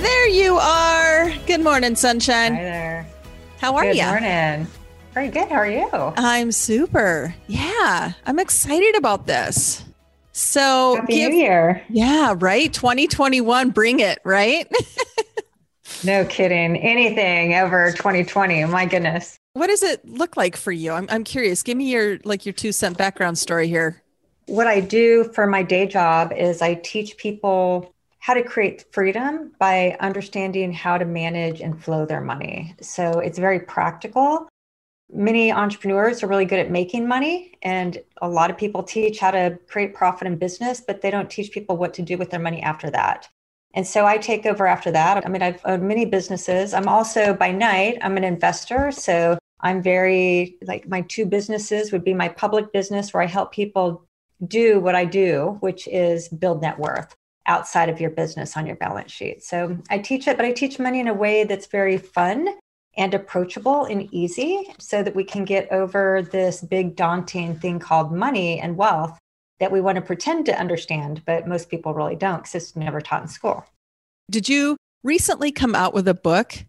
There you are. Good morning, sunshine. Hi there. How are you? Good you? morning. Very good. How are you? I'm super. Yeah, I'm excited about this. So, Happy give- New Year. yeah, right. 2021, bring it, right? No kidding. Anything over 2020. My goodness. what does it look like for you? I'm, I'm curious. Give me your like your two cent background story here. What I do for my day job is I teach people how to create freedom by understanding how to manage and flow their money. So it's very practical. Many entrepreneurs are really good at making money, and a lot of people teach how to create profit in business, but they don't teach people what to do with their money after that. And so I take over after that. I mean, I've owned many businesses. I'm also by night, I'm an investor. So I'm very like my two businesses would be my public business where I help people do what I do, which is build net worth outside of your business on your balance sheet. So I teach it, but I teach money in a way that's very fun and approachable and easy so that we can get over this big daunting thing called money and wealth that we want to pretend to understand, but most people really don't because it's never taught in school. Did you recently come out with a book?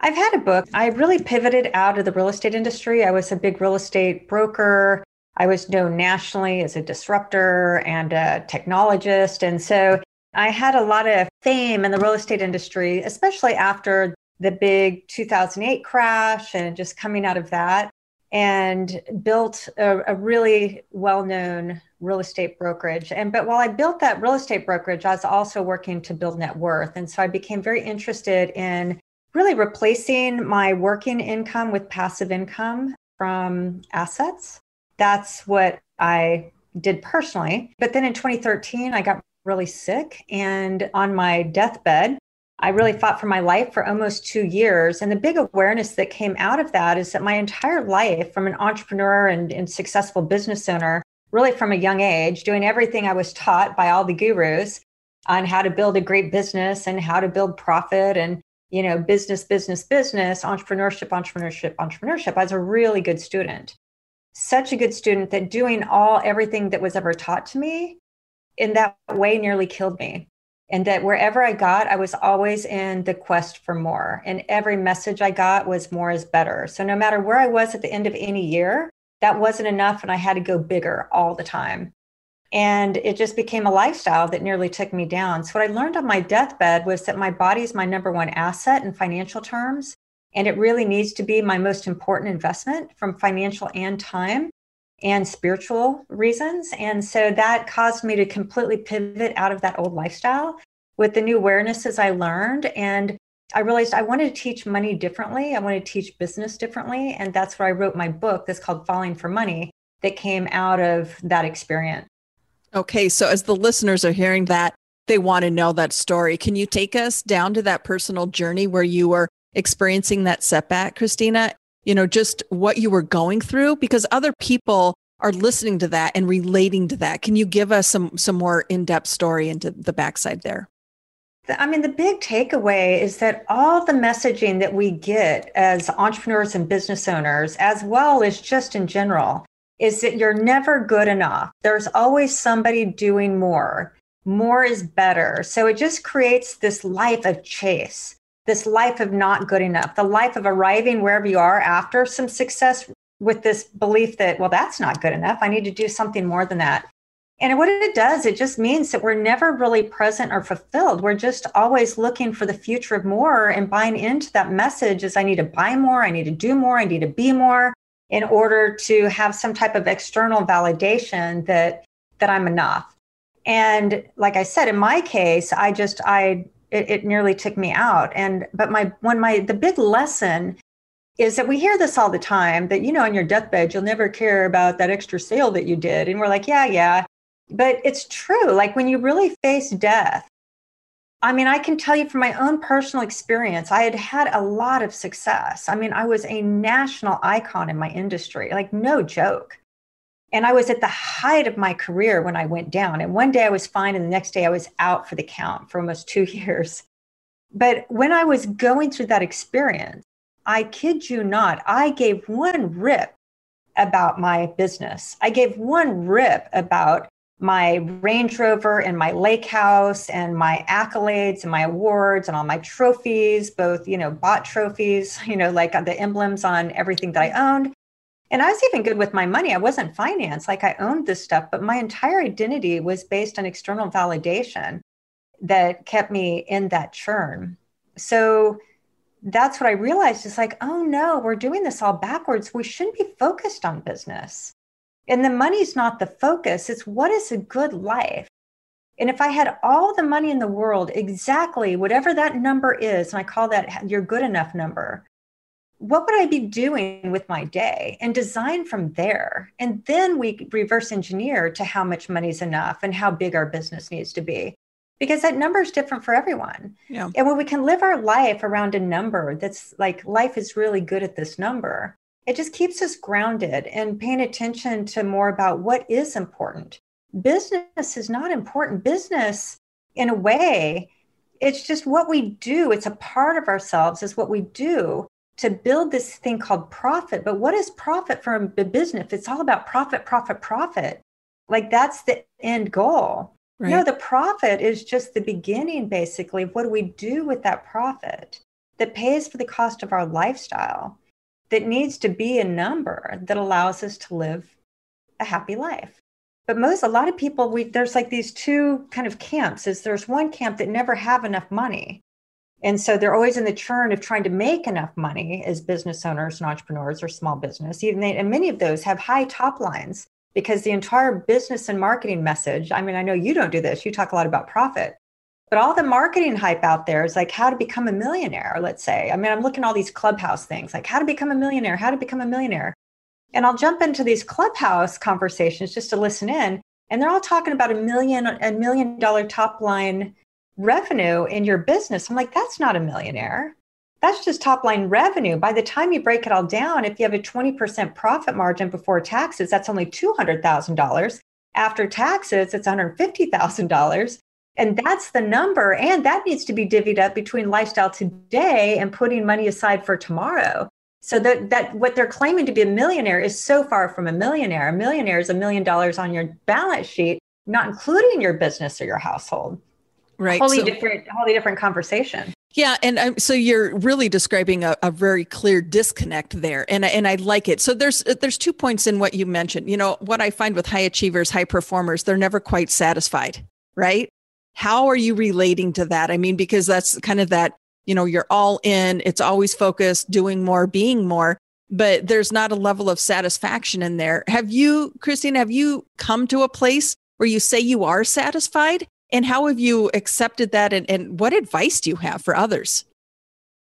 I've had a book. I really pivoted out of the real estate industry. I was a big real estate broker. I was known nationally as a disruptor and a technologist. And so I had a lot of fame in the real estate industry, especially after the big 2008 crash and just coming out of that, and built a, a really well known real estate brokerage. And but while I built that real estate brokerage, I was also working to build net worth. And so I became very interested in really replacing my working income with passive income from assets. That's what I did personally. But then in 2013, I got really sick. And on my deathbed, I really fought for my life for almost two years. And the big awareness that came out of that is that my entire life, from an entrepreneur and, and successful business owner, really from a young age, doing everything I was taught by all the gurus on how to build a great business and how to build profit and you know business business business entrepreneurship entrepreneurship entrepreneurship i was a really good student such a good student that doing all everything that was ever taught to me in that way nearly killed me and that wherever i got i was always in the quest for more and every message i got was more is better so no matter where i was at the end of any year that wasn't enough and i had to go bigger all the time and it just became a lifestyle that nearly took me down. So, what I learned on my deathbed was that my body is my number one asset in financial terms. And it really needs to be my most important investment from financial and time and spiritual reasons. And so that caused me to completely pivot out of that old lifestyle with the new awarenesses I learned. And I realized I wanted to teach money differently. I wanted to teach business differently. And that's where I wrote my book that's called Falling for Money that came out of that experience. Okay, so as the listeners are hearing that, they want to know that story. Can you take us down to that personal journey where you were experiencing that setback, Christina? You know, just what you were going through because other people are listening to that and relating to that. Can you give us some some more in-depth story into the backside there? I mean, the big takeaway is that all the messaging that we get as entrepreneurs and business owners, as well as just in general, is that you're never good enough. There's always somebody doing more. More is better. So it just creates this life of chase, this life of not good enough, the life of arriving wherever you are after some success with this belief that, well, that's not good enough. I need to do something more than that. And what it does, it just means that we're never really present or fulfilled. We're just always looking for the future of more and buying into that message is I need to buy more, I need to do more, I need to be more in order to have some type of external validation that that I'm enough. And like I said, in my case, I just I it, it nearly took me out. And but my when my the big lesson is that we hear this all the time that you know on your deathbed you'll never care about that extra sale that you did and we're like yeah yeah but it's true like when you really face death I mean, I can tell you from my own personal experience, I had had a lot of success. I mean, I was a national icon in my industry, like, no joke. And I was at the height of my career when I went down. And one day I was fine, and the next day I was out for the count for almost two years. But when I was going through that experience, I kid you not, I gave one rip about my business. I gave one rip about my Range Rover and my lake house and my accolades and my awards and all my trophies, both, you know, bought trophies, you know, like the emblems on everything that I owned. And I was even good with my money. I wasn't finance, like I owned this stuff, but my entire identity was based on external validation that kept me in that churn. So that's what I realized. It's like, oh no, we're doing this all backwards. We shouldn't be focused on business. And the money's not the focus, it's what is a good life. And if I had all the money in the world, exactly whatever that number is, and I call that your good enough number, what would I be doing with my day and design from there? And then we reverse engineer to how much money is enough and how big our business needs to be. Because that number is different for everyone. Yeah. And when we can live our life around a number that's like life is really good at this number, it just keeps us grounded and paying attention to more about what is important. Business is not important. Business, in a way, it's just what we do. It's a part of ourselves, is what we do to build this thing called profit. But what is profit from a business? It's all about profit, profit, profit. Like that's the end goal. Right. No, the profit is just the beginning, basically. What do we do with that profit that pays for the cost of our lifestyle? that needs to be a number that allows us to live a happy life. But most, a lot of people, we, there's like these two kind of camps. Is there's one camp that never have enough money, and so they're always in the churn of trying to make enough money as business owners and entrepreneurs or small business. Even they, and many of those have high top lines because the entire business and marketing message. I mean, I know you don't do this. You talk a lot about profit, but all the marketing hype out there is like how to become a millionaire, let's say. I mean, I'm looking at all these clubhouse things like how to become a millionaire, how to become a millionaire. And I'll jump into these clubhouse conversations just to listen in. And they're all talking about a million, a million dollar top line revenue in your business. I'm like, that's not a millionaire. That's just top line revenue. By the time you break it all down, if you have a 20% profit margin before taxes, that's only $200,000. After taxes, it's $150,000. And that's the number. And that needs to be divvied up between lifestyle today and putting money aside for tomorrow. So that, that what they're claiming to be a millionaire is so far from a millionaire. A millionaire is a million dollars on your balance sheet, not including your business or your household. Right. Wholly so, different, wholly different conversation. Yeah, and um, so you're really describing a, a, very clear disconnect there, and and I like it. So there's there's two points in what you mentioned. You know what I find with high achievers, high performers, they're never quite satisfied, right? How are you relating to that? I mean, because that's kind of that, you know, you're all in, it's always focused, doing more, being more, but there's not a level of satisfaction in there. Have you, Christine, have you come to a place where you say you are satisfied? And how have you accepted that? And, and what advice do you have for others?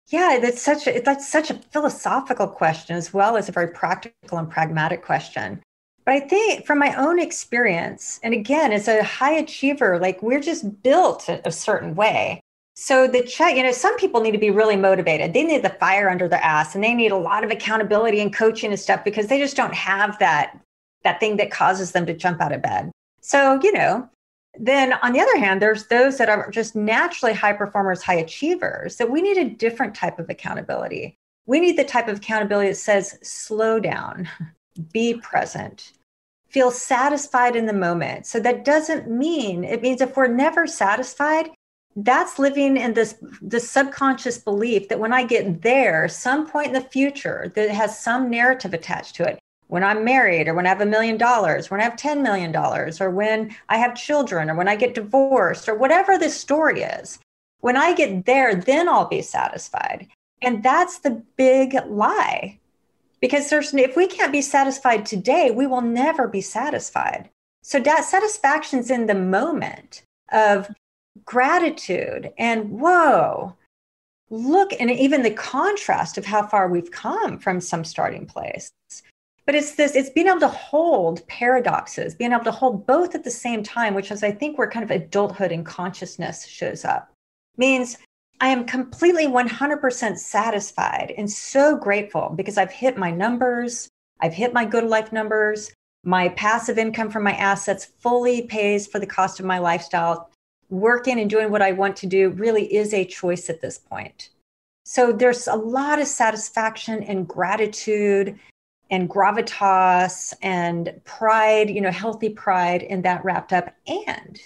Yeah, that's such a that's such a philosophical question as well as a very practical and pragmatic question. But I think from my own experience, and again, as a high achiever, like we're just built a, certain way. So the check, you know, some people need to be really motivated. They need the fire under their ass and they need a lot of accountability and coaching and stuff because they just don't have that that thing that causes them to jump out of bed. So, you know, then on the other hand, there's those that are just naturally high performers, high achievers, that we need a different type of accountability. We need the type of accountability that says, slow down, be present, feel satisfied in the moment. So that doesn't mean, it means if we're never satisfied, that's living in this this subconscious belief that when I get there, some point in the future, that has some narrative attached to it. When I'm married, or when I have a million dollars, when I have $10 million, or when I have children, or when I get divorced, or whatever this story is, when I get there, then I'll be satisfied. And that's the big lie. Because there's if we can't be satisfied today we will never be satisfied. So that satisfaction's in the moment of gratitude and whoa look and even the contrast of how far we've come from some starting place but it's this it's being able to hold paradoxes being able to hold both at the same time which is i think where kind of adulthood and consciousness shows up means I am completely 100% satisfied and so grateful because I've hit my numbers, I've hit my good life numbers. My passive income from my assets fully pays for the cost of my lifestyle. Working and doing what I want to do really is a choice at this point. So there's a lot of satisfaction and gratitude and gravitas and pride, you know, healthy pride in that wrapped up. And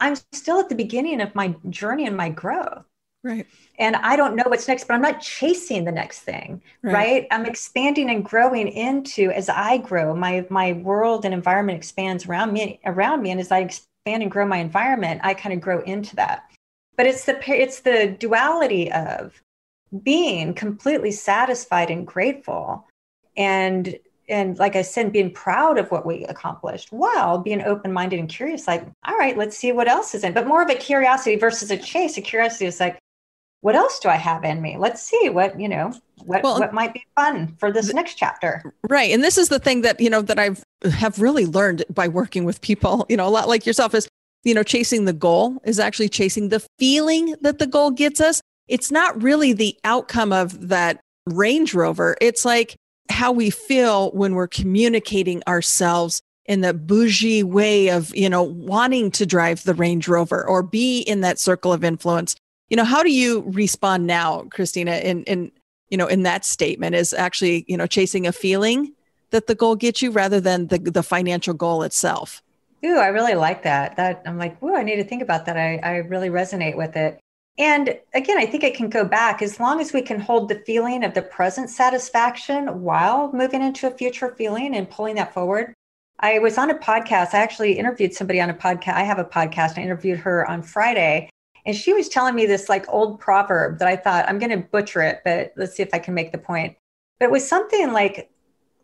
I'm still at the beginning of my journey and my growth. Right. And I don't know what's next, but I'm not chasing the next thing, right. right? I'm expanding and growing into as I grow, my my world and environment expands around me around me and as I expand and grow my environment, I kind of grow into that. But it's the it's the duality of being completely satisfied and grateful and and like I said, being proud of what we accomplished while being open minded and curious, like, all right, let's see what else is in, but more of a curiosity versus a chase. A curiosity is like, what else do I have in me? Let's see what, you know, what, well, what might be fun for this th- next chapter. Right. And this is the thing that, you know, that I've have really learned by working with people, you know, a lot like yourself is, you know, chasing the goal is actually chasing the feeling that the goal gets us. It's not really the outcome of that Range Rover. It's like how we feel when we're communicating ourselves in the bougie way of, you know, wanting to drive the Range Rover or be in that circle of influence. You know, how do you respond now, Christina, in, in, you know, in that statement is actually, you know, chasing a feeling that the goal gets you rather than the, the financial goal itself? Ooh, I really like that. That I'm like, ooh, I need to think about that. I, I really resonate with it. And again, I think it can go back as long as we can hold the feeling of the present satisfaction while moving into a future feeling and pulling that forward. I was on a podcast. I actually interviewed somebody on a podcast. I have a podcast. I interviewed her on Friday. And she was telling me this like old proverb that I thought I'm going to butcher it, but let's see if I can make the point. But it was something like,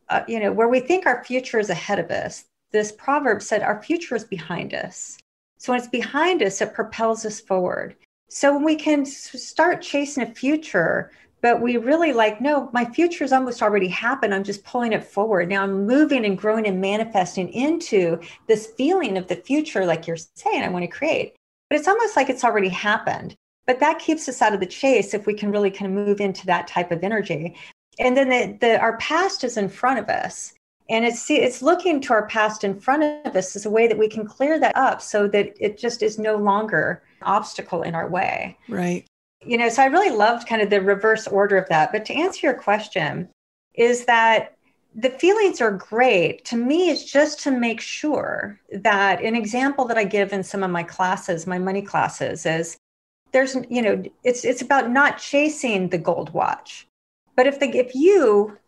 uh, you know, where we think our future is ahead of us. This proverb said, Our future is behind us. So when it's behind us, it propels us forward. So when we can start chasing a future, but we really like, no, my future's almost already happened. I'm just pulling it forward. Now I'm moving and growing and manifesting into this feeling of the future, like you're saying, I want to create. But it's almost like it's already happened. But that keeps us out of the chase if we can really kind of move into that type of energy. And then the, the our past is in front of us and it's it's looking to our past in front of us as a way that we can clear that up so that it just is no longer an obstacle in our way. Right. You know so i really loved kind of the reverse order of that. But to answer your question is that the feelings are great. To me it's just to make sure that an example that i give in some of my classes my money classes is there's you know it's it's about not chasing the gold watch. But if the if you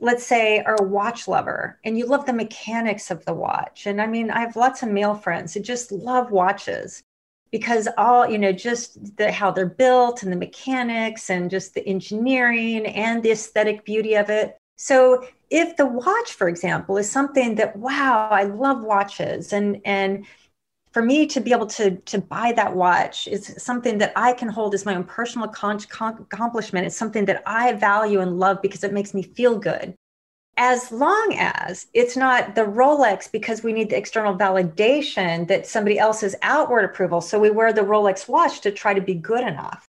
let's say are a watch lover and you love the mechanics of the watch. And i mean i have lots of male friends who just love watches because all you know just the how they're built and the mechanics and just the engineering and the aesthetic beauty of it. So if the watch for example is something that wow i love watches and and for me to be able to to buy that watch is something that I can hold as my own personal con- con- accomplishment. It's something that I value and love because it makes me feel good. As long as it's not the Rolex because we need the external validation that somebody else's outward approval. So we wear the Rolex watch to try to be good enough.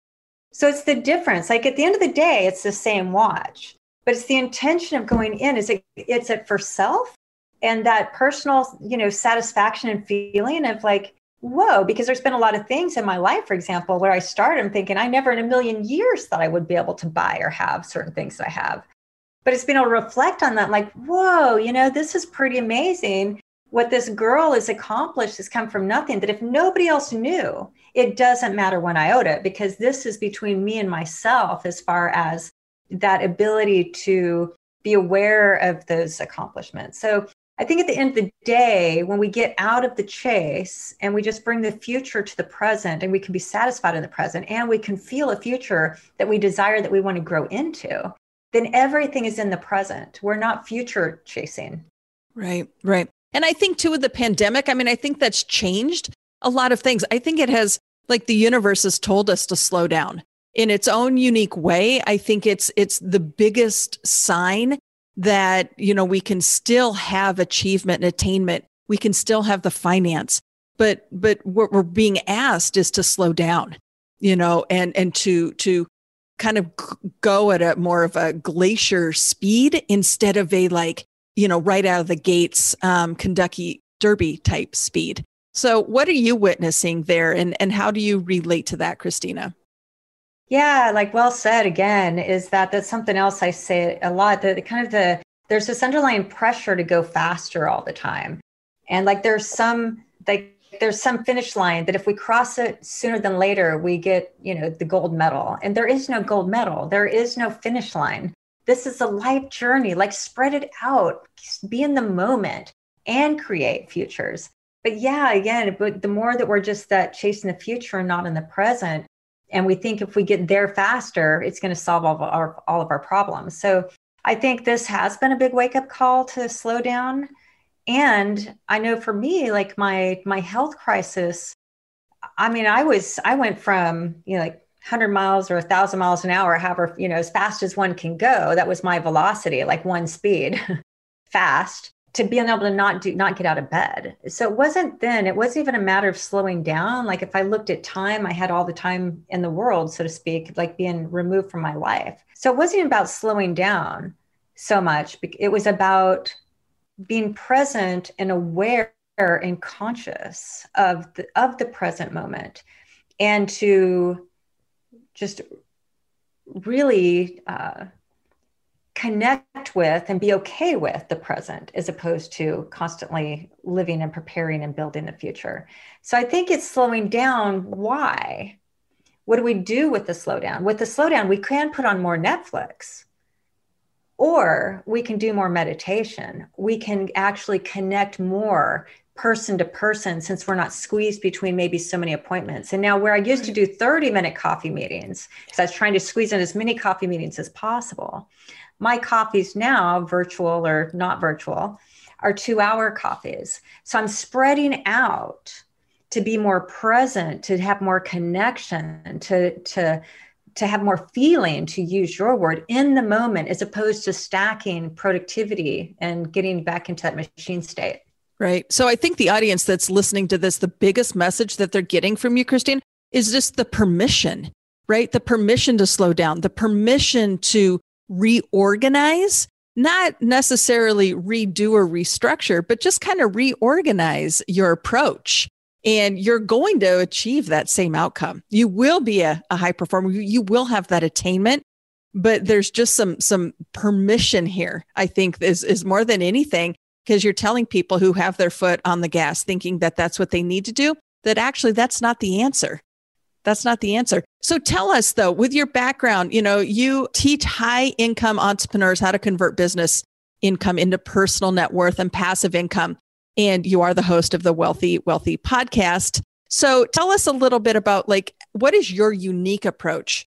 So it's the difference. Like at the end of the day, it's the same watch, but it's the intention of going in. Is it it's it for self and that personal you know satisfaction and feeling of like whoa because there's been a lot of things in my life for example where i started i'm thinking i never in a million years thought i would be able to buy or have certain things that i have. But it's been able to reflect on that like whoa you know this is pretty amazing. What this girl has accomplished has come from nothing that if nobody else knew it doesn't matter when I one iota because this is between me and myself as far as that ability to be aware of those accomplishments. So I think at the end of the day, when we get out of the chase and we just bring the future to the present and we can be satisfied in the present and we can feel a future that we desire that we want to grow into, then everything is in the present. We're not future chasing. Right, right. And I think too with the pandemic, I mean, I think that's changed a lot of things. I think it has, like the universe has told us to slow down in its own unique way. I think it's it's the biggest sign that, you know, we can still have achievement and attainment. We can still have the finance, but, but what we're being asked is to slow down. you know, and and to to kind of go at a more of a glacier speed instead of a like you know right out of the gates um, Kentucky Derby type speed. So, what are you witnessing there, and and how do you relate to that, Christina? Yeah, like well said again, is that that's something else I say a lot. that kind of the there's this underlying pressure to go faster all the time. And like there's some like there's some finish line that if we cross it sooner than later, we get, you know, the gold medal. And there is no gold medal. There is no finish line. This is a life journey. Like spread it out, be in the moment and create futures. But yeah, again, but the more that we're just that chasing the future and not in the present, and we think if we get there faster, it's going to solve all of our all of our problems. So I think this has been a big wake up call to slow down. And I know for me, like my my health crisis, I mean, I was I went from you know like 100 miles or 1000 miles an hour however you know as fast as one can go that was my velocity like one speed fast to being able to not do not get out of bed. So it wasn't then it wasn't even a matter of slowing down. Like if i looked at time i had all the time in the world so to speak like being removed from my life. So it wasn't about slowing down so much. It was about being present and aware and conscious of the of the present moment and to just really uh, connect with and be okay with the present as opposed to constantly living and preparing and building the future. So I think it's slowing down. Why? What do we do with the slowdown? With the slowdown, we can put on more Netflix or we can do more meditation. We can actually connect more person to person since we're not squeezed between maybe so many appointments. And now, where I used to do 30 minute coffee meetings, because I was trying to squeeze in as many coffee meetings as possible, my coffees now, virtual or not virtual, are two hour coffees. So I'm spreading out to be more present, to have more connection, to, to, to have more feeling, to use your word, in the moment, as opposed to stacking productivity and getting back into that machine state. Right. So I think the audience that's listening to this, the biggest message that they're getting from you, Christine, is just the permission, right? The permission to slow down, the permission to reorganize, not necessarily redo or restructure, but just kind of reorganize your approach. And you're going to achieve that same outcome. You will be a, a high performer. You, you will have that attainment, but there's just some some permission here. I think is is more than anything because you're telling people who have their foot on the gas, thinking that that's what they need to do. That actually that's not the answer. That's not the answer. So tell us though, with your background, you know, you teach high income entrepreneurs how to convert business income into personal net worth and passive income. And you are the host of the Wealthy Wealthy podcast. So tell us a little bit about like, what is your unique approach?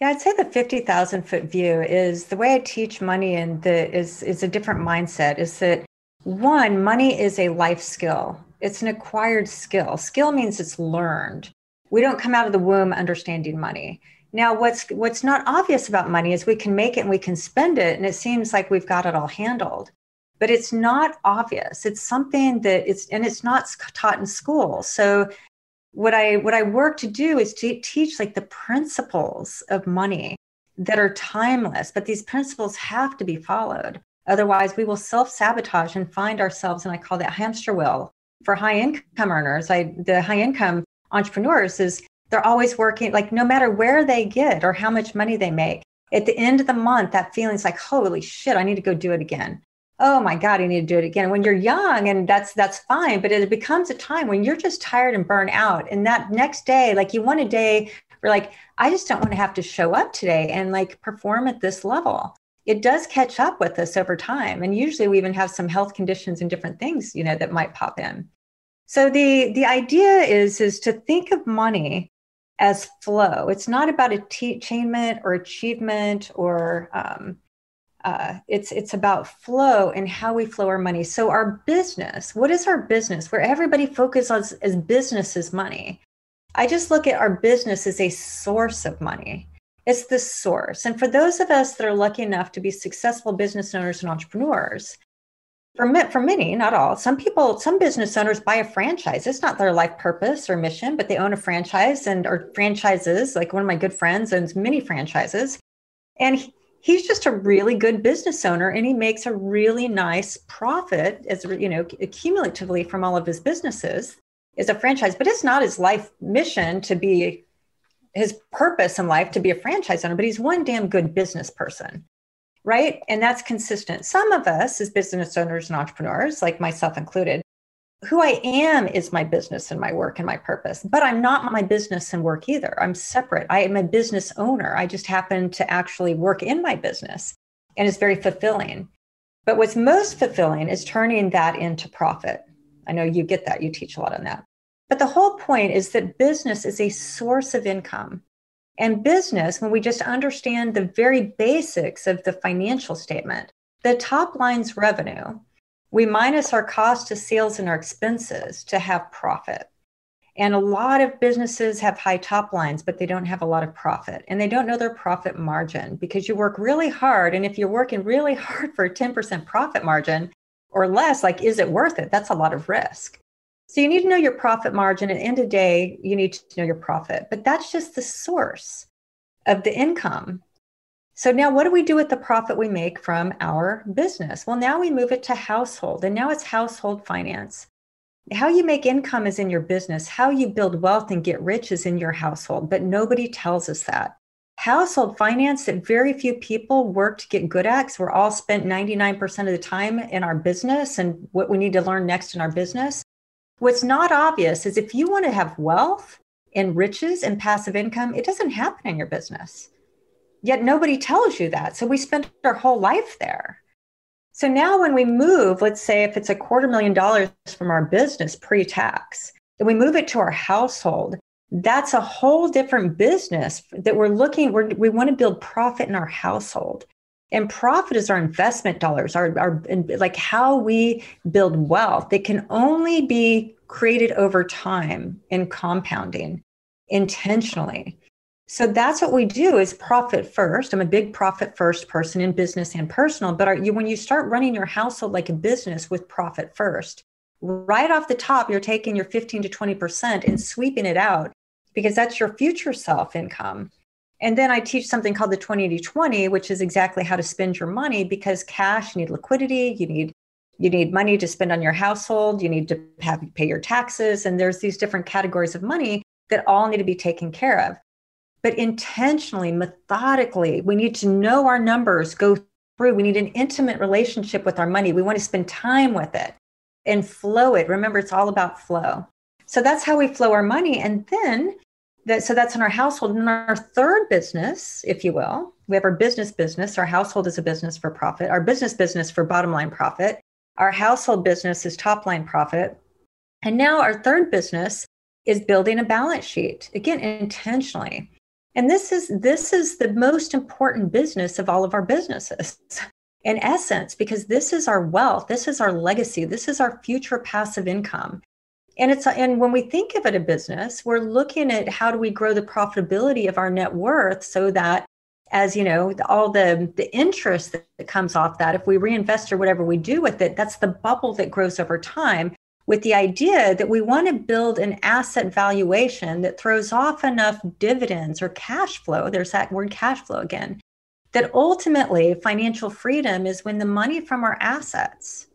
Yeah, I'd say the 50,000 foot view is the way I teach money and the is, is a different mindset is that one, money is a life skill. It's an acquired skill. Skill means it's learned. We don't come out of the womb understanding money. Now what's what's not obvious about money is we can make it and we can spend it and it seems like we've got it all handled. But it's not obvious. It's something that it's and it's not taught in school. So what i what i work to do is to teach like the principles of money that are timeless but these principles have to be followed otherwise we will self-sabotage and find ourselves and i call that hamster wheel. For high income earners i the high income entrepreneurs is they're always working like no matter where they get or how much money they make at the end of the month that feeling's like holy shit i need to go do it again. Oh my god i need to do it again. When you're young and that's that's fine but it becomes a time when you're just tired and burnt out and that next day like you want a day where like i just don't want to have to show up today and like perform at this level it does catch up with us over time and usually we even have some health conditions and different things you know that might pop in so the the idea is is to think of money as flow. It's not about attainment or achievement or um, uh, it's it's about flow and how we flow our money. So our business, what is our business? Where everybody focuses on as business is money. I just look at our business as a source of money. It's the source. And for those of us that are lucky enough to be successful business owners and entrepreneurs, for, for many, not all, some people, some business owners buy a franchise. It's not their life purpose or mission, but they own a franchise and or franchises. Like one of my good friends owns many franchises, and he, he's just a really good business owner, and he makes a really nice profit as you know cumulatively from all of his businesses is a franchise. But it's not his life mission to be his purpose in life to be a franchise owner. But he's one damn good business person right? And that's consistent. Some of us, as business owners and entrepreneurs, like myself included, who I am is my business and my work and my purpose, but I'm not my business and work either. I'm separate. I am a business owner. I just happen to actually work in my business and it's very fulfilling. But what's most fulfilling is turning that into profit. I know you get that, you teach a lot on that. But the whole point is that business is a source of income. And business, when we just understand the very basics of the financial statement, the top line's revenue, we minus our cost of sales and our expenses to have profit. And a lot of businesses have high top lines, but they don't have a lot of profit and they don't know their profit margin because you work really hard. And if you're working really hard for a 10% profit margin or less, like, is it worth it? That's a lot of risk. So you need to know your profit margin. At the end of the day, you need to know your profit, but that's just the source of the income. So now what do we do with the profit we make from our business? Well, now we move it to household and now it's household finance. How you make income is in your business. How you build wealth and get rich is in your household, but nobody tells us that. Household finance that very few people work to get good at, because we're all spent 99% of the time in our business and what we need to learn next in our business What's not obvious is if you want to have wealth and riches and passive income, it doesn't happen in your business. Yet nobody tells you that. So we spend our whole life there. So now when we move, let's say if it's a quarter million dollars from our business pre tax, and we move it to our household, that's a whole different business that we're looking, we're, we want to build profit in our household. And profit is our investment dollars, our, our like how we build wealth. It can only be created over time in compounding intentionally. So that's what we do is profit first. I'm a big profit first person in business and personal, but are you when you start running your household like a business with profit first, right off the top you're taking your 15 to 20% and sweeping it out because that's your future self income. And then I teach something called the 20 20, which is exactly how to spend your money because cash, you need liquidity, you need you need money to spend on your household, you need to have pay your taxes, and there's these different categories of money that all need to be taken care of. But intentionally, methodically, we need to know our numbers, go through. We need an intimate relationship with our money. We want to spend time with it and flow it. Remember, it's all about flow. So that's how we flow our money. And then that so that's in our household. And our third business if you will we have our business business. Our household is a business for profit. Our business business for bottom line profit. Our household business is top line profit. And now our third business is building a balance sheet again intentionally. And this is this is the most important business of all of our businesses in essence because this is our wealth. This is our legacy. This is our future passive income and it's and when we think of it a business we're looking at how do we grow the profitability of our net worth so that as you know all the the interest that comes off that if we reinvest or whatever we do with it that's the bubble that grows over time with the idea that we want to build an asset valuation that throws off enough dividends or cash flow there's that word cash flow again that ultimately financial freedom is when the money from our assets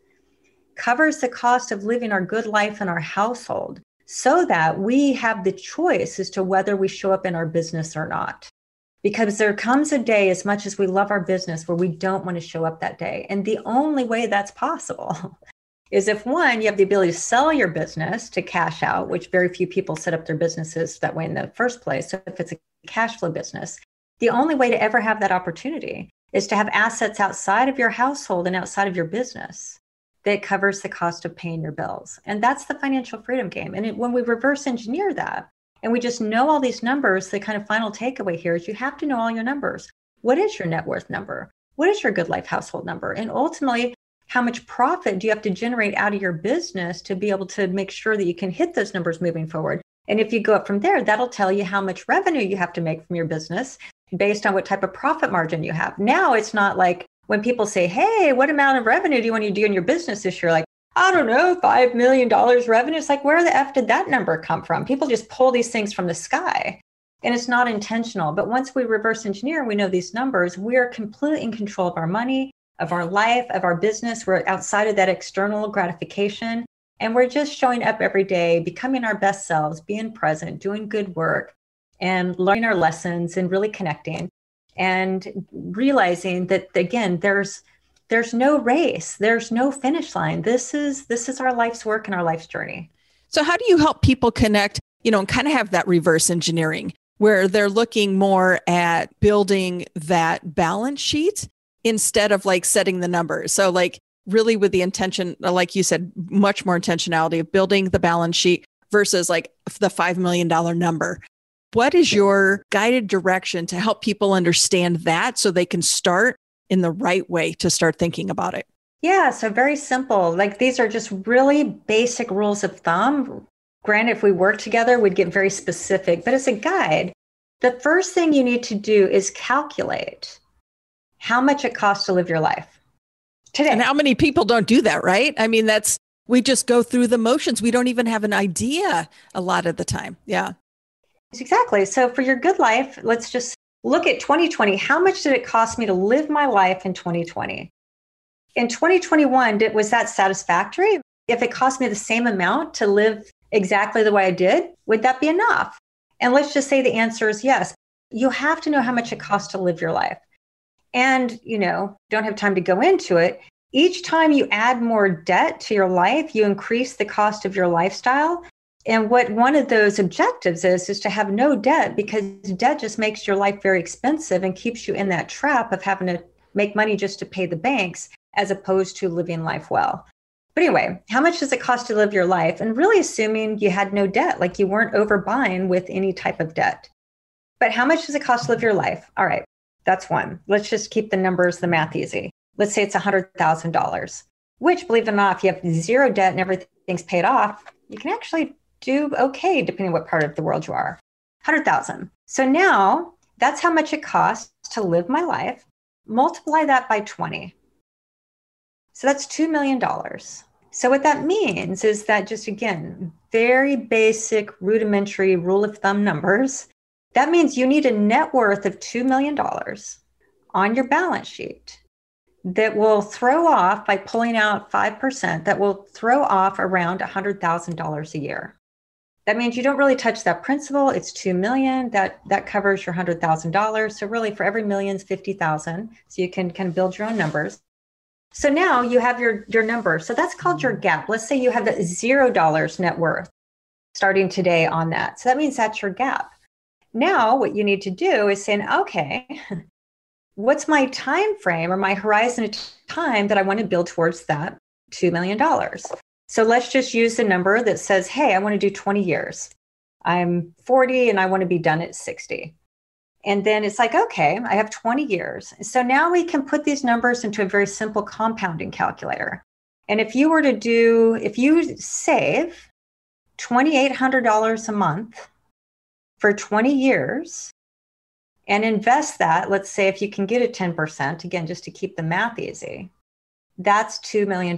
covers the cost of living our good life in our household so that we have the choice as to whether we show up in our business or not. Because there comes a day, as much as we love our business, where we don't want to show up that day. And the only way that's possible is if one, you have the ability to sell your business to cash out, which very few people set up their businesses that way in the first place. So if it's a cash flow business, the only way to ever have that opportunity is to have assets outside of your household and outside of your business that covers the cost of paying your bills. And that's the financial freedom game. And it, when we reverse engineer that and we just know all these numbers, the kind of final takeaway here is you have to know all your numbers. What is your net worth number? What is your good life household number? And ultimately, how much profit do you have to generate out of your business to be able to make sure that you can hit those numbers moving forward? And if you go up from there, that'll tell you how much revenue you have to make from your business based on what type of profit margin you have. Now it's not like when people say, Hey, what amount of revenue do you want to do in your business this year? Like, I don't know, $5 million revenue. It's like, where the F did that number come from? People just pull these things from the sky and it's not intentional. But once we reverse engineer, we know these numbers, we are completely in control of our money, of our life, of our business. We're outside of that external gratification. And we're just showing up every day, becoming our best selves, being present, doing good work, and learning our lessons and really connecting and realizing that again, there's there's no race there's no finish line. This is this is our life's work and our life's journey. So how do you help people connect you know and kind of have that reverse engineering where they're looking more at building that balance sheet instead of like setting the numbers? So like really with the intention like you said much more intentionality of building the balance sheet versus like the $5 million number what is your guided direction to help people understand that so they can start in the right way to start thinking about it? Yeah, so very simple. Like these are just really basic rules of thumb. Granted, if we work together, we'd get very specific, but as a guide, the first thing you need to do is calculate how much it costs to live your life today. And how many people don't do that, right? I mean, that's, we just go through the motions. We don't even have an idea a lot of the time. Yeah. Exactly. So for your good life, let's just look at 2020. How much did it cost me to live my life in 2020? In 2021, did, was that satisfactory? If it cost me the same amount to live exactly the way I did, would that be enough? And let's just say the answer is yes. You have to know how much it costs to live your life. And, you know, don't have time to go into it. Each time you add more debt to your life, you increase the cost of your lifestyle. And what one of those objectives is, is to have no debt because debt just makes your life very expensive and keeps you in that trap of having to make money just to pay the banks as opposed to living life well. But anyway, how much does it cost to live your life? And really assuming you had no debt, like you weren't overbuying with any type of debt. But how much does it cost to live your life? All right, that's one. Let's just keep the numbers, the math easy. Let's say it's $100,000, which, believe it or not, if you have zero debt and everything's paid off, you can actually do okay depending on what part of the world you are. 100,000. So now that's how much it costs to live my life. Multiply that by 20. So that's $2 million. So what that means is that just again, very basic rudimentary rule of thumb numbers. That means you need a net worth of $2 million on your balance sheet that will throw off by pulling out 5%, that will throw off around $100,000 a year that means you don't really touch that principal. It's 2 million. That that covers your $100000 so really for every million's 50000 so you can kind of build your own numbers. So now you have your your number. So that's called your mm-hmm. gap. Let's say you have the zero dollars net worth starting today on that. So that means that's your gap. Now what you need to do is saying okay what's my time frame or my horizon of time that i want to build towards that $2 million so let's just use the number that says, hey, I want to do 20 years. I'm 40 and I want to be done at 60. And then it's like, okay, I have 20 years. So now we can put these numbers into a very simple compounding calculator. And if you were to do, if you save $2,800 a month for 20 years and invest that, let's say if you can get a 10%, again, just to keep the math easy, that's $2 million.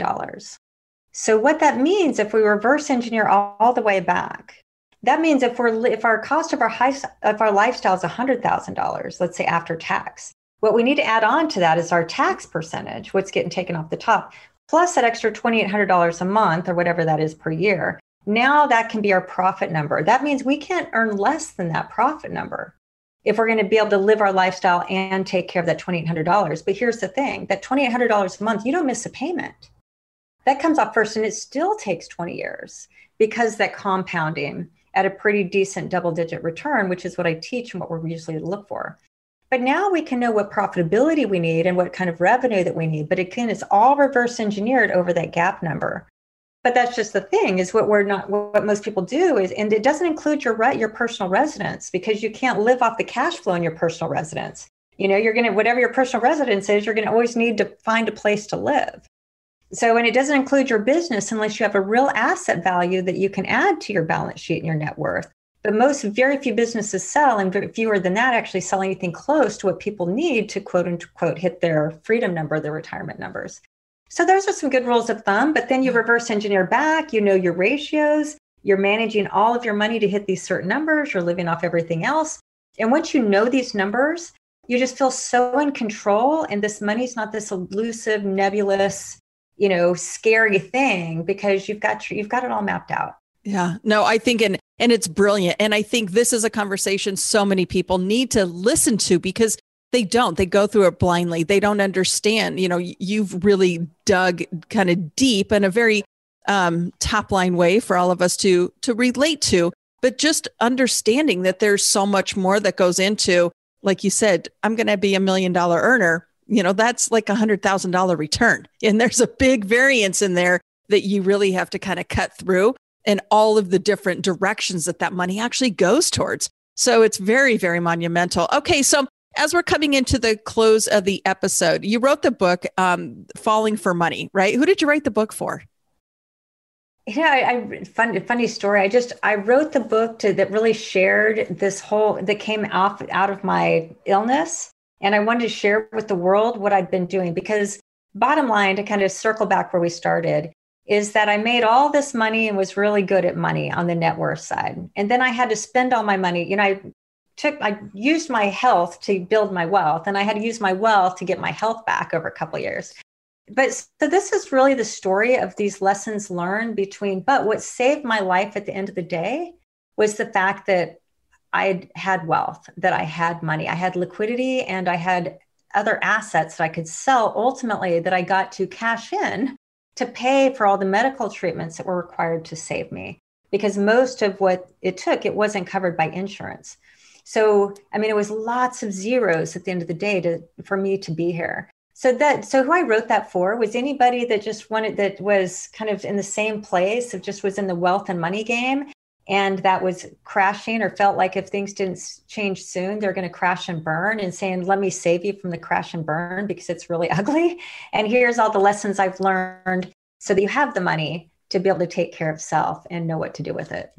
So what that means, if we reverse engineer all, all the way back, that means if we're if our cost of our high, of our lifestyle is $100,000, let's say after tax, what we need to add on to that is our tax percentage, what's getting taken off the top, plus that extra $2,800 a month or whatever that is per year. Now that can be our profit number. That means we can't earn less than that profit number if we're going to be able to live our lifestyle and take care of that $2,800. But here's the thing that $2,800 a month, you don't miss a payment that comes off first and it still takes 20 years because that compounding at a pretty decent double digit return which is what i teach and what we're usually look for. But now we can know what profitability we need and what kind of revenue that we need. But again it's all reverse engineered over that gap number. But that's just the thing is what we're not what most people do is and it doesn't include your your personal residence because you can't live off the cash flow in your personal residence. You know you're to whatever your personal residence is you're to always need to find a place to live so, and it doesn't include your business unless you have a real asset value that you can add to your balance sheet and your net worth. But most, very few businesses sell, and fewer than that actually sell anything close to what people need to quote unquote hit their freedom number, their retirement numbers. So those are some good rules of thumb. But then you mm-hmm. reverse engineer back, you know your ratios, you're managing all of your money to hit these certain numbers, you're living off everything else. And once you know these numbers, you just feel so in control. And this money's not this elusive, nebulous, you know, scary thing because you've got you've got it all mapped out. Yeah. No, I think and and it's brilliant. And I think this is a conversation so many people need to listen to because they don't. They go through it blindly. They don't understand. You know, you've really dug kind of deep in a very um, top line way for all of us to to relate to. But just understanding that there's so much more that goes into, like you said, I'm going to be a million dollar earner. You know, that's like a hundred thousand dollar return, and there's a big variance in there that you really have to kind of cut through and all of the different directions that that money actually goes towards. So it's very, very monumental. Okay. So as we're coming into the close of the episode, you wrote the book, um, Falling for Money, right? Who did you write the book for? Yeah, I, I fun, funny story. I just I wrote the book to that really shared this whole that came off out of my illness, and I wanted to share with the world what I'd been doing because bottom line to kind of circle back where we started is that I made all this money and was really good at money on the net worth side. And then I had to spend all my money. You know, I took, I used my health to build my wealth, and I had to use my wealth to get my health back over a couple years. But so this is really the story of these lessons learned between, but what saved my life at the end of the day was the fact that I had wealth, that I had money, I had liquidity, and I had other assets that I could sell ultimately that I got to cash in to pay for all the medical treatments that were required to save me. Because most of what it took it wasn't covered by insurance. So i mean it was lots of zeros at the end of the day to for me to be here. So that so who i wrote that for was anybody that just wanted that was kind of in the same place of just was in the wealth and money game and that was crashing or felt like if things didn't change soon they're going to crash and burn and saying let me save you from the crash and burn because it's really ugly. And here's all the lessons i've learned so that you have the money to be able to take care of self and know what to do with it.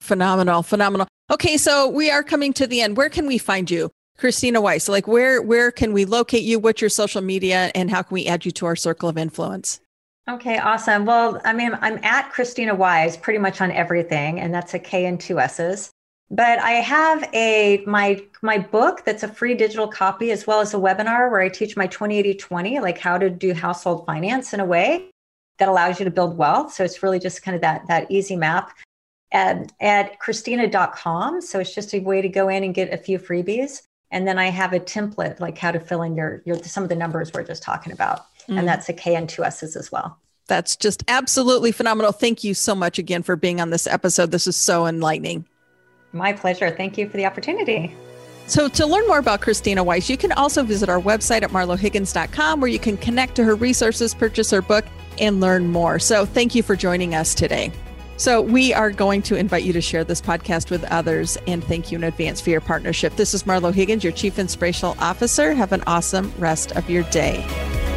Phenomenal phenomenal. Okay so we are coming to the end. Where can we find you? Krisstina Wise like where where can we locate you? What's your social media and how can we add you to our circle of influence Okay, awesome. Well, I mean, I'm at Krisstina Wise pretty much on everything, and that's a K and two S's. But I have a my my book that's a free digital copy as well as a webinar where I teach my 2080-20, like how to do household finance in a way that allows you to build wealth. So it's really just kind of that that easy map at, at krisstina.com. So it's just a way to go in and get a few freebies. And then I have a template like how to fill in your your some of the numbers we're just talking about mm. and that's a K and two S's as well. That's just absolutely phenomenal. Thank you so much again for being on this episode. This is so enlightening. My pleasure. Thank you for the opportunity. So, to learn more about Krisstina Wise, you can also visit our website at marlohiggins.com where you can connect to her resources, purchase her book, and learn more. So, thank you for joining us today. So, we are going to invite you to share this podcast with others and thank you in advance for your partnership. This is Marlo Higgins, your Chief Inspirational Officer. Have an awesome rest of your day.